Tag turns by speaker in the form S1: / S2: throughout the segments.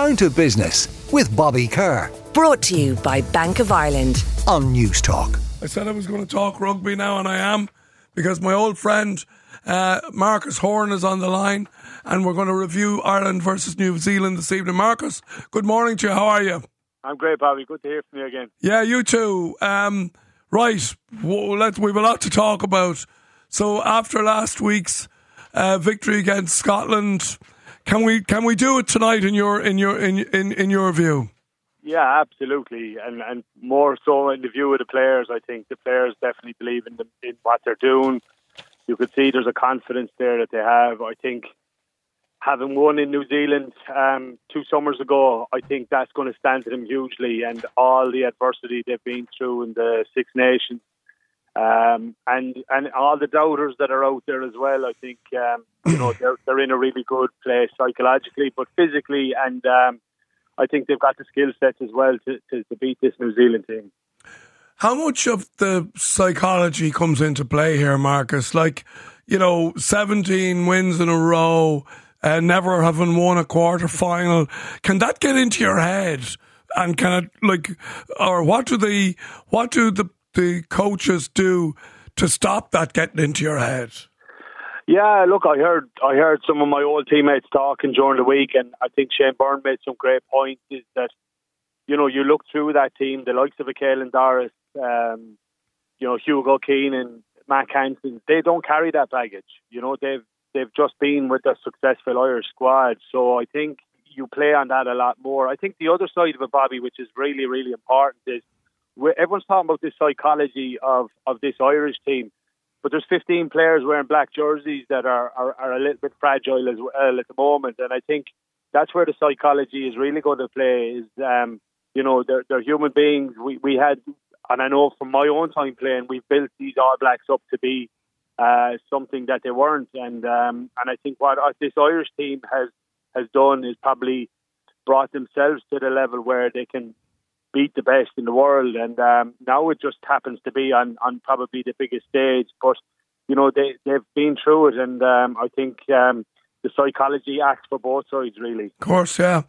S1: Down to Business with Bobby Kerr.
S2: Brought to you by Bank of Ireland.
S1: On Newstalk.
S3: I said I was going to talk rugby now, and I am, because my old friend uh, Marcus Horan is on the line, and we're going to review Ireland versus New Zealand this evening. Marcus, good morning to you. How are you?
S4: I'm great, Bobby. Good to hear from you again.
S3: Yeah, you too. Um, right, well, let's, we've a lot to talk about. So after last week's uh, victory against Scotland, can we can we do it tonight in your in your in in, in your view?
S4: Yeah, absolutely, and and more so in the view of the players. I think the players definitely believe in, the, in what they're doing. You could see there's a confidence there that they have. I think having won in New Zealand um, two summers ago, I think that's going to stand to them hugely, and all the adversity they've been through in the Six Nations. Um, and and all the doubters that are out there as well, I think um, you know they're they're in a really good place psychologically, but physically and um, I think they've got the skill sets as well to, to, to beat this New Zealand team.
S3: How much of the psychology comes into play here, Marcus? Like, you know, 17 wins in a row, uh, never having won a quarter final. Can that get into your head? And can it, like, or what do the, what do the, the coaches do to stop that getting into your head?
S4: Yeah, look, I heard I heard some of my old teammates talking during the week, and I think Shane Byrne made some great points. Is that you know you look through that team, the likes of a Caelan Doris, um, you know Hugo Keenan and Mack Hansen, they don't carry that baggage. You know they've they've just been with a successful Irish squad, so I think you play on that a lot more. I think the other side of it, Bobby, which is really really important, is everyone's talking about the psychology of of this Irish team but there's 15 players wearing black jerseys that are, are, are a little bit fragile as well at the moment. And I think that's where the psychology is really going to play. Is um, you know they're, they're human beings. We we had, and I know from my own time playing, we've built these All Blacks up to be uh, something that they weren't. And um, and I think what this Irish team has has done is probably brought themselves to the level where they can beat the best in the world. And um, now it just happens to be on, on probably the biggest stage. But, you know, they, they've been through it. And um, I think um, the psychology acts for both sides, really.
S3: Of course, yeah.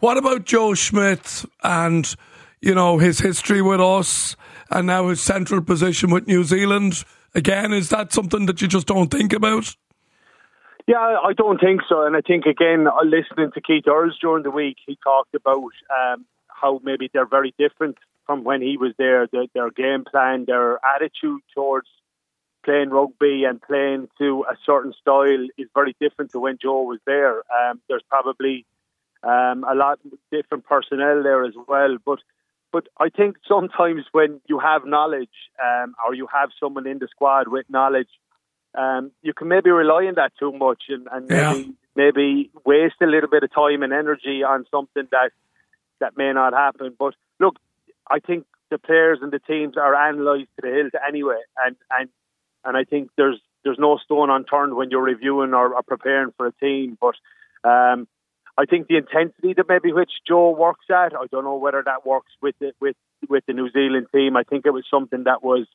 S3: What about Joe Schmidt and, you know, his history with us and now his central position with New Zealand? Again, is that something that you just don't think about?
S4: Yeah, I don't think so. And I think, again, listening to Keith Earls during the week, he talked about um, how maybe they're very different from when he was there. Their, their game plan, their attitude towards playing rugby and playing to a certain style is very different to when Joe was there. Um, there's probably um, a lot different personnel there as well, but but I think sometimes when you have knowledge um, or you have someone in the squad with knowledge, um, you can maybe rely on that too much and, and
S3: yeah.
S4: maybe maybe waste a little bit of time and energy on something that that may not happen. But look, I think the players and the teams are analysed to the hilt anyway, and and and I think there's there's no stone unturned when you're reviewing or, or preparing for a team. But um, I think the intensity that maybe which Joe works at, I don't know whether that works with the, with with the New Zealand team. I think it was something that was,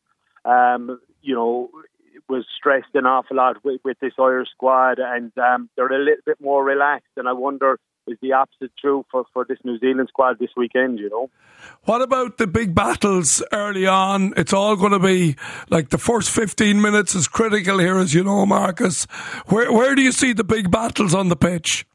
S4: um, you know, was stressed an awful lot with, with this Irish squad, and um, they're a little bit more relaxed. And I wonder is the opposite true for, for this New Zealand squad this weekend, you know.
S3: What about the big battles early on? It's all going to be like the first 15 minutes is critical here, as you know, Marcus. Where, where do you see the big battles on the pitch?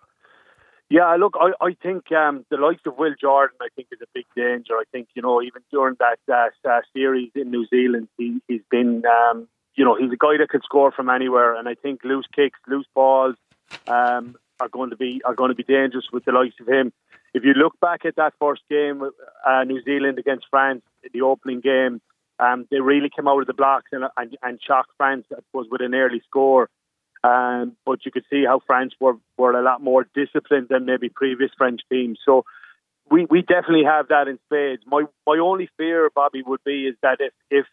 S4: Yeah, look, I, I think um, the likes of Will Jordan, I think, is a big danger. I think, you know, even during that uh, uh, series in New Zealand, he, he's been, um, you know, he's a guy that can score from anywhere. And I think loose kicks, loose balls, um, are going to be are going to be dangerous with the likes of him. If you look back at that first game, uh, New Zealand against France, the opening game, um, they really came out of the blocks and, and, and shocked France, I suppose, with an early score. Um, but you could see how France were, were a lot more disciplined than maybe previous French teams. So we, we definitely have that in spades. My my only fear, Bobby, would be is that if if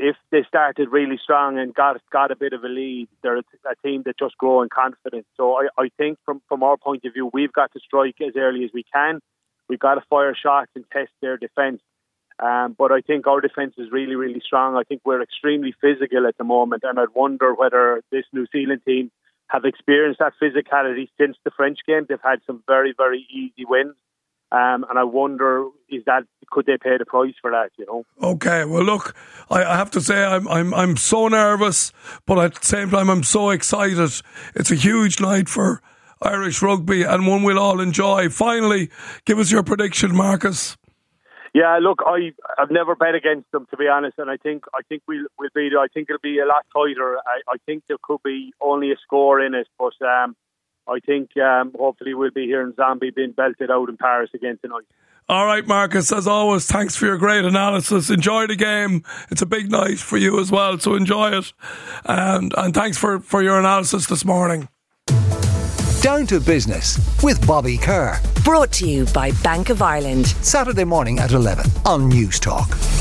S4: if they started really strong and got got a bit of a lead, they're a, team that just grow in confidence. So I, I think from from our point of view, we've got to strike as early as we can. We've got to fire shots and test their defence. Um, but I think our defence is really, really strong. I think we're extremely physical at the moment, and I'd wonder whether this New Zealand team have experienced that physicality since the French game. They've had some very, very easy wins. Um, and I wonder, is that could they pay the price for that? You know.
S3: Okay, well, look, I, I, have to say I'm I'm I'm so nervous, but at the same time I'm so excited. It's a huge night for Irish rugby, and one we'll all enjoy. Finally, give us your prediction, Marcus.
S4: Yeah, look, I I've never bet against them to be honest, and I think I think we'll we'll be I think it'll be a lot tighter. I, I think there could be only a score in it, but um, I think um, hopefully we'll be here in Zombie being belted out in Paris again tonight.
S3: All right, Marcus, as always, thanks for your great analysis. Enjoy the game. It's a big night for you as well, so enjoy it. And, and thanks for, for your analysis this morning.
S1: Down to Business with Bobby Kerr.
S2: Brought to you by Bank of Ireland.
S1: Saturday morning at 11 on Newstalk.